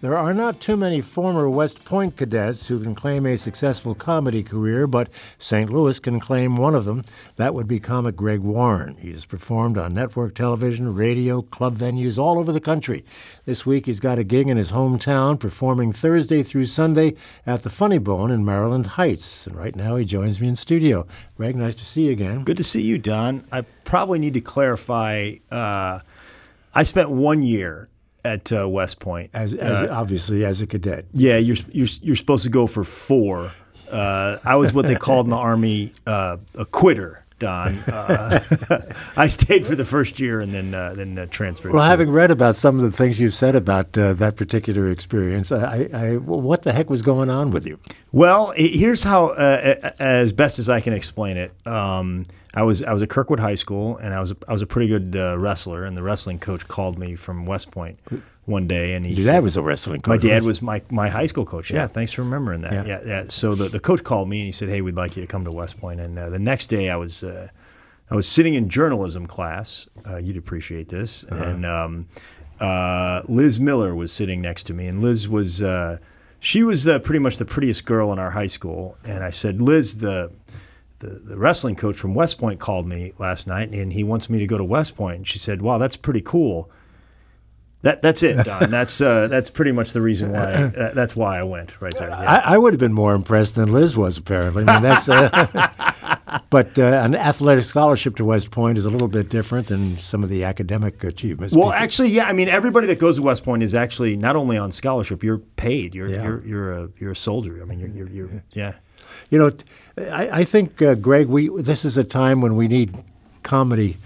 There are not too many former West Point cadets who can claim a successful comedy career, but St. Louis can claim one of them. That would be comic Greg Warren. He has performed on network television, radio, club venues all over the country. This week he's got a gig in his hometown, performing Thursday through Sunday at the Funny Bone in Maryland Heights. And right now he joins me in studio. Greg, nice to see you again. Good to see you, Don. I probably need to clarify. Uh, I spent one year at uh, West Point. As, as uh, obviously as a cadet. Yeah, you're you're you're supposed to go for four. Uh, I was what they called in the army uh, a quitter. Don, uh, I stayed for the first year and then uh, then transferred. Well, having read about some of the things you've said about that particular experience, I, I, what the heck was going on with you? Well, here's how, as best as I can explain it. Um, I was I was at Kirkwood High School, and I was a, I was a pretty good uh, wrestler. And the wrestling coach called me from West Point one day, and he your dad was a wrestling coach. My dad was my, my high school coach. Yeah, yeah thanks for remembering that. Yeah. yeah, yeah. So the, the coach called me and he said, "Hey, we'd like you to come to West Point." And uh, the next day, I was uh, I was sitting in journalism class. Uh, you'd appreciate this, uh-huh. and um, uh, Liz Miller was sitting next to me, and Liz was. Uh, she was pretty much the prettiest girl in our high school, and I said, "Liz, the the, the wrestling coach from West Point called me last night, and he wants me to go to West Point. And she said, "Wow, that's pretty cool." That that's it, Don. that's uh, that's pretty much the reason why. Uh, that's why I went right there. Yeah. I, I, would have been more impressed than Liz was. Apparently, I mean, that's. Uh, but uh, an athletic scholarship to West Point is a little bit different than some of the academic achievements. Well, people. actually, yeah. I mean, everybody that goes to West Point is actually not only on scholarship. You're paid. You're yeah. you're you're a you're a soldier. I mean, you're you're, you're yeah. You know, I, I think, uh, Greg, we this is a time when we need comedy.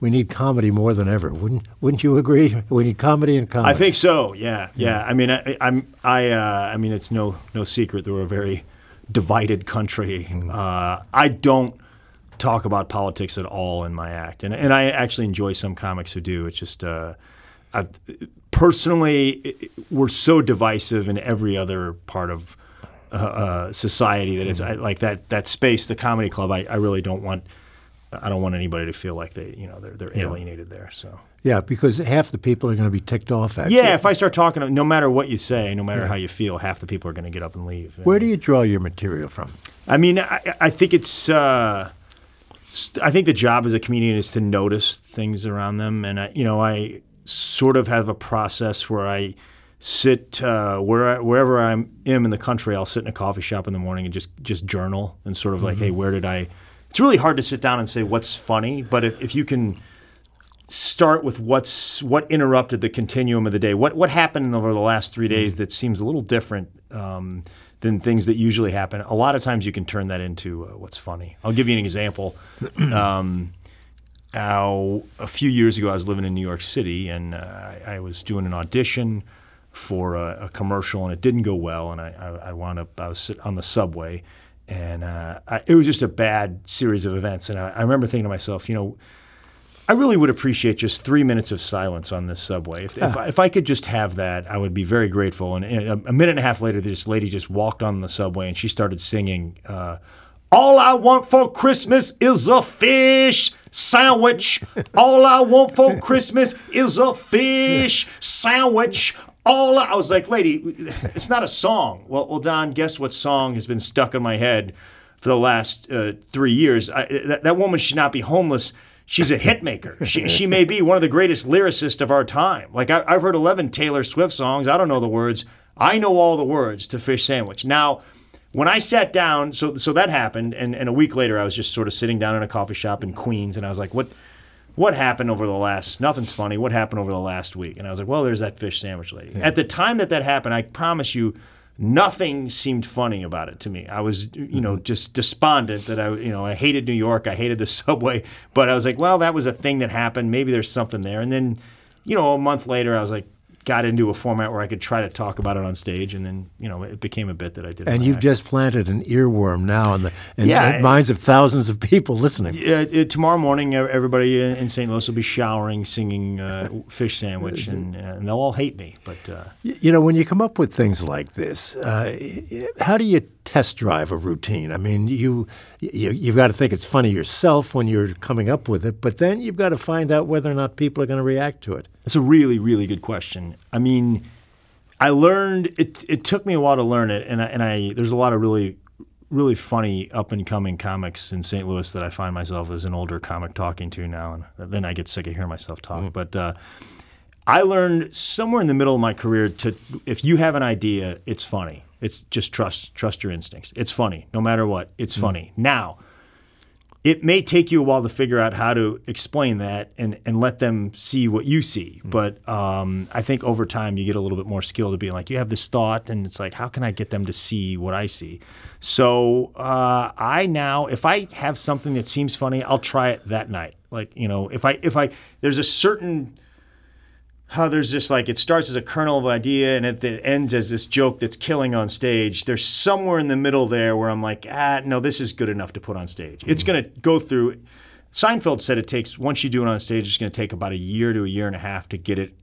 We need comedy more than ever. Wouldn't Wouldn't you agree? We need comedy and comedy. I think so. Yeah, yeah. I mean, I, I'm I uh, I mean, it's no no secret that we're a very divided country. Mm. Uh, I don't talk about politics at all in my act, and and I actually enjoy some comics who do. It's just. Uh, I've, personally, we're so divisive in every other part of uh, uh, society that is mm-hmm. like that that space, the comedy club. I, I really don't want. I don't want anybody to feel like they, you know, they're they're alienated there. So yeah, because half the people are going to be ticked off at yeah, you. if I start talking, no matter what you say, no matter yeah. how you feel, half the people are going to get up and leave. Where do you draw your material from? I mean, I, I think it's. Uh, I think the job as a comedian is to notice things around them, and I, you know, I sort of have a process where I sit uh, where wherever I am in the country. I'll sit in a coffee shop in the morning and just just journal and sort of like, mm-hmm. hey, where did I? It's really hard to sit down and say what's funny, but if, if you can start with what's what interrupted the continuum of the day, what what happened over the last three days mm-hmm. that seems a little different. Um, than things that usually happen. A lot of times you can turn that into uh, what's funny. I'll give you an example. Um, uh, a few years ago, I was living in New York City and uh, I, I was doing an audition for a, a, commercial, and it didn't go well. And I, I, I wound up I was on the subway, and uh, I, it was just a bad series of events. And I, I, remember thinking to myself, you know, I really would appreciate just three minutes of silence on this subway. If, if, if, I could just have that, I would be very grateful. And, and a, a, minute and a half later, this lady just walked on the subway and she started singing. Uh, all I want for Christmas is a fish sandwich. All I want for Christmas is a fish sandwich all I was like, lady, it's not a song. Well, well, Don, guess what song has been stuck in my head for the last uh, three years? I, that, that woman should not be homeless. She's a hit maker. She, she may be one of the greatest lyricists of our time. Like I, I've heard 11 Taylor Swift songs. I don't know the words. I know all the words to Fish Sandwich. Now, when I sat down, so so that happened, and, and a week later, I was just sort of sitting down in a coffee shop in Queens, and I was like, what? What happened over the last nothing's funny what happened over the last week? And i was like well there's that fish sandwich lady. Yeah. at the time that that happened i promise you nothing seemed funny about it to me. I was you know mm-hmm. just despondent that i you know i hated new york i hated the subway but i was like well that was a thing that happened. Maybe there's something there. And then you know a month later i was like got into a format where I could try to talk about it on stage, and then you know it became a bit that I did. And you've act. just planted an earworm now in the in Yeah, the minds of thousands of people listening. Yeah, uh, tomorrow morning, everybody in in St. Louis will be showering, singing uh, "Fish Sandwich," and, and they'll all hate me. But uh, You know, when you come up with things like this, uh, how do you test drive a routine? I mean, you, you you've got to think it's funny yourself when you're coming up with it, but then you've got to find out whether or not people are going to react to it. That's a really, really good question. I mean, I learned it. It took me a while to learn it, and I, and I there's a lot of really, really funny up and coming comics in St. Louis that I find myself as an older comic talking to now, and then I get sick of hearing myself talk. But uh, I learned somewhere in the middle of my career to if you have an idea, it's funny. It's just trust trust your instincts. It's funny, no matter what. It's funny. Now, it may take you a while to figure out how to explain that and, and let them see what you see. But um, I think over time you get a little bit more skill to being like, you have this thought, and it's like, how can I get them to see what I see? So uh, I now, if I have something that seems funny, I'll try it that night. Like you know, if I if I there's a certain how there's this like it starts as a kernel of idea and it, it ends as this joke that's killing on stage. There's somewhere in the middle there where I'm like, ah, no, this is good enough to put on stage. It's going to go through. Seinfeld said it takes once you do it on stage, it's going to take about a year to a year and a half to get it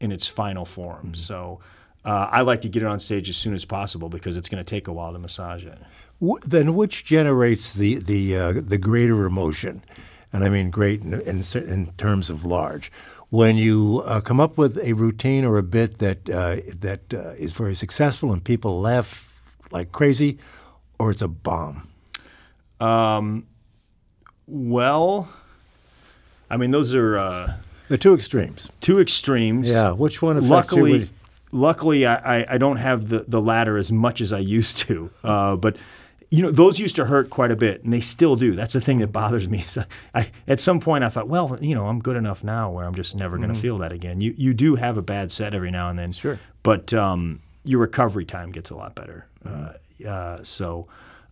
in its final form. So uh, I like to get it on stage as soon as possible because it's going to take a while to massage it. Wh- then which generates the the uh, the greater emotion, and I mean great in, in, in terms of large. When you uh, come up with a routine or a bit that uh, that uh, is very successful and people laugh like crazy, or it's a bomb. Well, I mean, those are. Uh, The two extremes. two extremes. Yeah, which one luckily, you? luckily, I, I, I don't have the, the latter as much as I used to. Uh, but you know, those used to hurt quite a bit, and they still do. That's the thing that bothers me. Is I, at some point, I thought, well, you know, I'm good enough now where I'm just never going to feel that again. You you do have a bad set every now and then, Mm-hmm. Sure. but um, your recovery time gets a lot better. Mm-hmm. Uh, uh, so,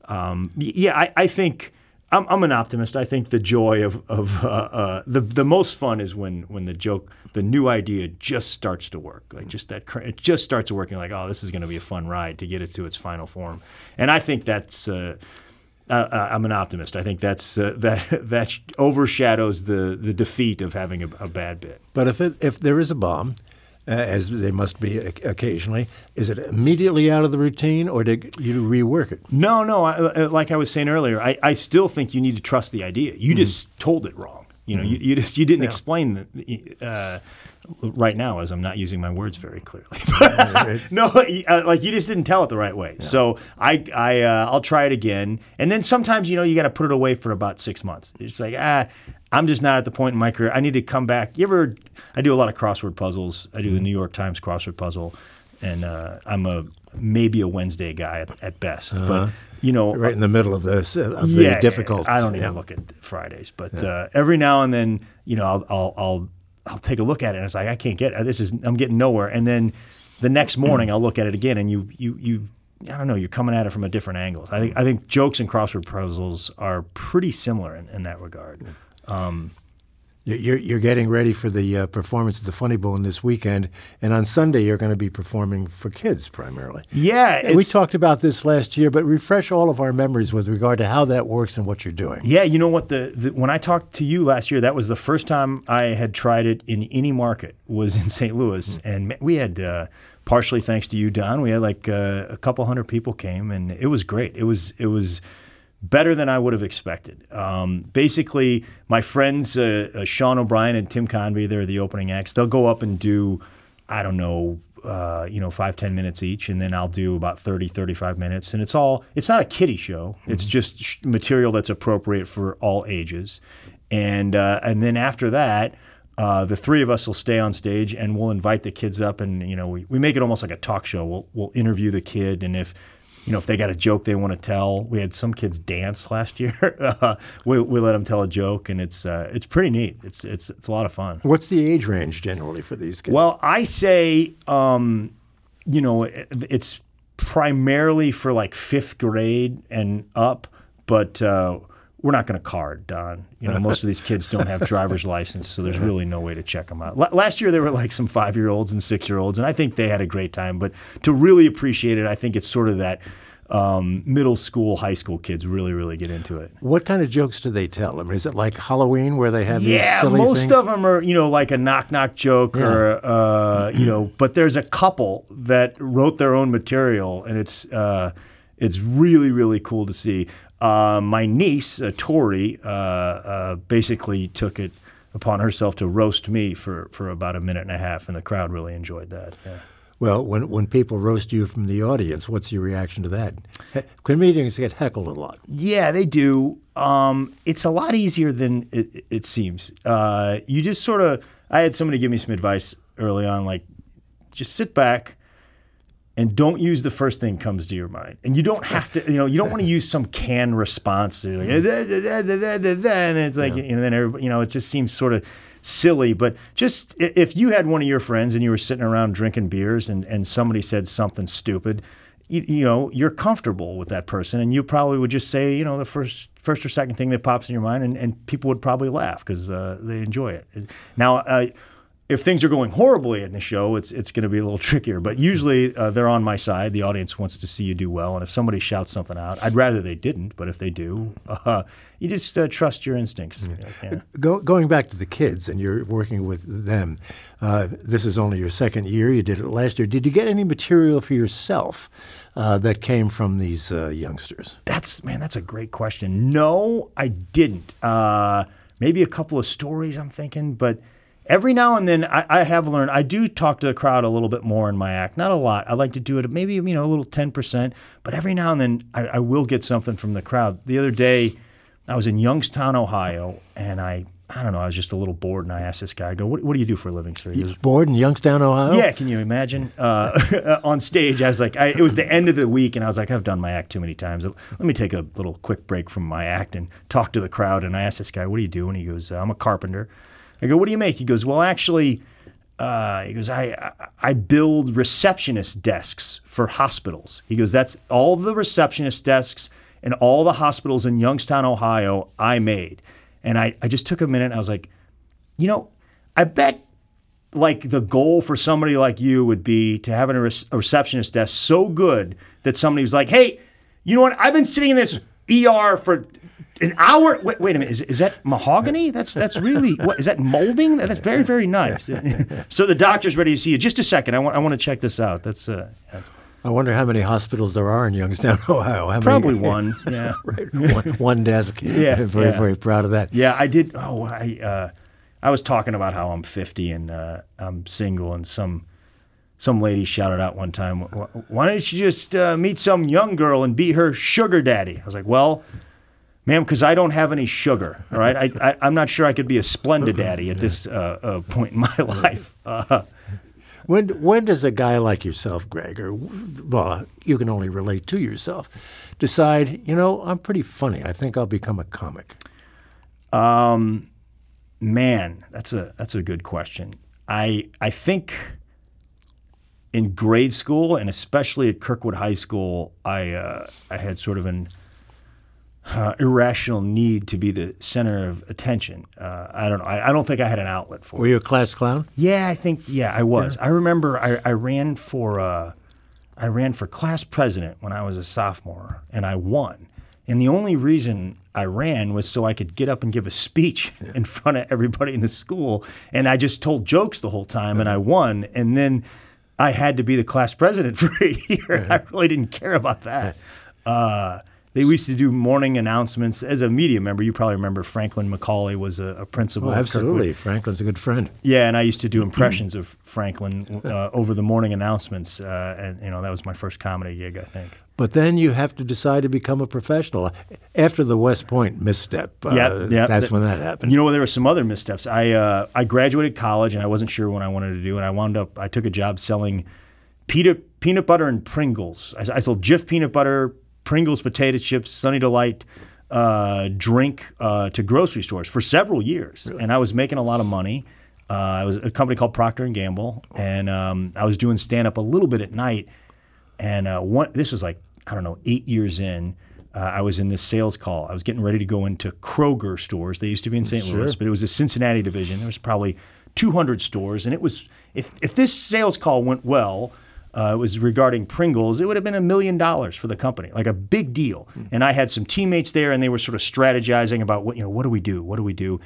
um, yeah, I, I think. I'm, I'm an optimist. I think the joy of, of uh, uh, the the most fun is when when the joke, the new idea just starts to work. Like just that, it just starts working. Like, oh, this is going to be a fun ride to get it to its final form. And I think that's. Uh, I'm an optimist. I think that's uh, that that overshadows the the defeat of having a, a bad bit. But if it, if there is a bomb, uh, as they must be occasionally, is it immediately out of the routine, or do you rework it? No, no. I, uh, like I was saying earlier, I, I still think you need to trust the idea. You just told it wrong. You know, you, you just you didn't explain the. Uh, right now, as I'm not using my words very clearly. no, uh, like you just didn't tell it the right way. So I I uh, I'll try it again, and then sometimes you know you got to put it away for about six months. It's like ah. I'm just not at the point in my career. I need to come back. You ever? I do a lot of crossword puzzles. I do the New York Times crossword puzzle, and uh, I'm a maybe a Wednesday guy at, at best. But you know, Right in the middle of this of the difficult. I don't even yeah. look at Fridays, but uh, every now and then, you know, I'll, I'll I'll I'll take a look at it, and it's like I can't get this is I'm getting nowhere. And then the next morning, I'll look at it again, and you you you. I don't know. You're coming at it from a different angle. I think I think jokes and crossword puzzles are pretty similar in, in that regard. You- You're, you're getting ready for the uh, performance at the Funny Bone this weekend, and on Sunday you're going to be performing for kids primarily. Yeah, we talked about this last year, but refresh all of our memories with regard to how that works and what you're doing. Yeah, you know what? The, the when I talked to you last year, that was the first time I had tried it in any market. Was in St. Louis, and we had uh, partially thanks to you, Don. We had like uh, a couple hundred people came, and it was great. It was it was better than I would have expected. Um, basically, my friends uh, uh, Sean O'Brien and Tim Convey, they're the opening acts. They'll go up and do, I don't know, uh, you know, five ten minutes each, and then I'll do about 30, 35 minutes. And it's all, it's not a kiddie show. It's just sh- material that's appropriate for all ages. And, uh, and then after that, uh, the three of us will stay on stage and we'll invite the kids up and, you know, we, we make it almost like a talk show. We'll, we'll interview the kid and if, you know, if they got a joke they want to tell, we had some kids dance last year. uh, we, we let them tell a joke, and it's uh, it's pretty neat. It's it's it's a lot of fun. What's the age range generally for these kids? Well, I say, um, you know, it- it's primarily for like fifth grade and up, but uh, we're not going to card, Don. You know, most of these kids don't have driver's license, so there's really no way to check them out. L- last year, there were like some five year olds and six year olds, and I think they had a great time. But to really appreciate it, I think it's sort of that um, middle school, high school kids really, really get into it. What kind of jokes do they tell? I mean, is it like Halloween where they have these Yeah, most things? of them are, you know, like a knock knock joke or, uh, you know, but there's a couple that wrote their own material, and it's uh, it's really really cool to see. Uh, my niece, uh, Tori, uh, uh, basically took it upon herself to roast me for, for about a minute and a half, and the crowd really enjoyed that. Yeah. Well, when when people roast you from the audience, what's your reaction to that? He- Comedians get heckled a lot. Yeah, they do. Um, it's a lot easier than it, it seems. Uh, you just sort of. I had somebody give me some advice early on, like just sit back and don't use the first thing comes to your mind. And you don't have to, you know, you don't want to use some canned response to like, "Da, da, da, da, da, da, da," and it's like, you know, then everybody, you know, it just seems sort of silly. But just if you had one of your friends and you were sitting around drinking beers and, and somebody said something stupid, you, you know, you're comfortable with that person, and you probably would just say, you know, the first first or second thing that pops in your mind, and, and people would probably laugh because uh, they enjoy it. Now, uh, if things are going horribly in the show, it's it's going to be a little trickier. But usually uh, they're on my side. The audience wants to see you do well, and if somebody shouts something out, I'd rather they didn't. But if they do, uh, you just uh, trust your instincts. Yeah. Go, going back to the kids, and you're working with them. Uh, this is only your second year. You did it last year. Did you get any material for yourself uh, that came from these uh, youngsters? That's man, that's a great question. No, I didn't. Uh, maybe a couple of stories I'm thinking, but every now and then I, I have learned. I do talk to the crowd a little bit more in my act. Not a lot. I like to do it maybe you know a little ten percent, but every now and then I, I will get something from the crowd. The other day, I was in Youngstown, Ohio, and I. I don't know. I was just a little bored, and I asked this guy. I go, "What, what do you do for a living, sir?" He goes, bored in Youngstown, Ohio? yeah, can you imagine? Uh, on stage, I was like, I, it was the end of the week, and I was like, I've done my act too many times. Let me take a little quick break from my act and talk to the crowd. And I asked this guy, "What do you do?" And he goes, "I'm a carpenter." I go, "What do you make?" He goes, "Well, actually." Uh, he goes, I, I build receptionist desks for hospitals. He goes, that's all the receptionist desks in all the hospitals in Youngstown, Ohio, I made. And I, I just took a minute and I was like, you know, I bet like the goal for somebody like you would be to have a, re- a receptionist desk so good that somebody was like, hey, you know what? I've been sitting in this ER for an hour. Wait, wait a minute. Is, is that mahogany? That's that's really what is that molding? That's very very nice. so the doctor's ready to see you. Just a second. I want I want to check this out. That's uh, I wonder how many hospitals there are in Youngstown, Ohio. How probably many? one. Yeah. right, one, one desk. Yeah, very, yeah. very proud of that. Yeah, I did. Oh, I uh, I was talking about how I'm 50 and uh, I'm single, and some some lady shouted out one time, "Why don't you just uh, meet some young girl and be her sugar daddy?" I was like, "Well." Ma'am, because I don't have any sugar, all right? I, I, I'm not sure I could be a splendid daddy at this uh, uh, point in my life. Uh, When when does a guy like yourself, Greg, or well, you can only relate to yourself, decide? You know, I'm pretty funny. I think I'll become a comic. Um, Man, that's a that's a good question. I I think in grade school and especially at Kirkwood High School, I uh, I had sort of an uh, irrational need to be the center of attention. Uh, I don't know. I, I don't think I had an outlet for Were it. you a class clown? Yeah, I think yeah, I was. I remember I, I ran for uh, I ran for class president when I was a sophomore, and I won. And the only reason I ran was so I could get up and give a speech in front of everybody in the school. And I just told jokes the whole time, and I won. And then I had to be the class president for a year. I really didn't care about that. They used to do morning announcements. As a media member, you probably remember Franklin McCallie was a, a principal. Oh, absolutely. Franklin's a good friend. Yeah, and I used to do impressions of Franklin uh, over the morning announcements, uh, and you know that was my first comedy gig, I think. But then you have to decide to become a professional. After the West Point misstep, uh, Yep, yep. that's That- when that happened. You know, there were some other missteps. I uh, I graduated college, and I wasn't sure what I wanted to do, and I wound up I took a job selling peanut peanut butter and Pringles. I, I sold Jif peanut butter, Pringles potato chips, Sunny Delight. Uh, drink uh, to grocery stores for several years, and I was making a lot of money. Uh, I was a company called Procter and Gamble, and um, I was doing stand up a little bit at night. And uh, one, this was like I don't know, eight years in. uh, I was in this sales call. I was getting ready to go into Kroger stores. They used to be in St. Louis, but it was a Cincinnati division. There was probably 200 stores, and it was if if this sales call went well. Uh, was regarding Pringles. It would have been a million dollars for the company, like a big deal. And I had some teammates there, and they were sort of strategizing about what you know, what do we do? What do we do?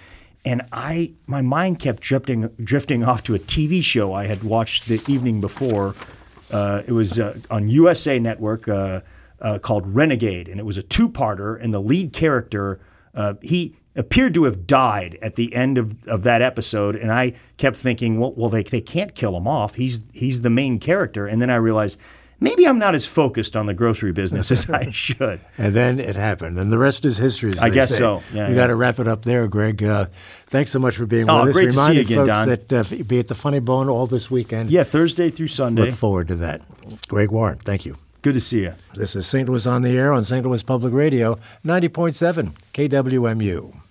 And I, my mind kept drifting, drifting off to a TV show I had watched the evening before. Uh, it was uh, on USA Network uh, uh, called Renegade, and it was a two-parter. And the lead character, uh, he appeared to have died at the end of, of that episode. And I kept thinking, well, well, they they can't kill him off. He's he's the main character. And then I realized maybe I'm not as focused on the grocery business as I should. And then it happened, and the rest is history. I guess say. so. Yeah, we yeah. got to wrap it up there, Greg. Uh, thanks so much for being Oh, with us. great to see you again, folks Don. that uh, be at the Funny Bone all this weekend. Yeah, Thursday through Sunday. Look forward to that. Greg Warren, thank you. Good to see you. This is St. Louis on the Air on St. Louis Public Radio, 90.7 KWMU.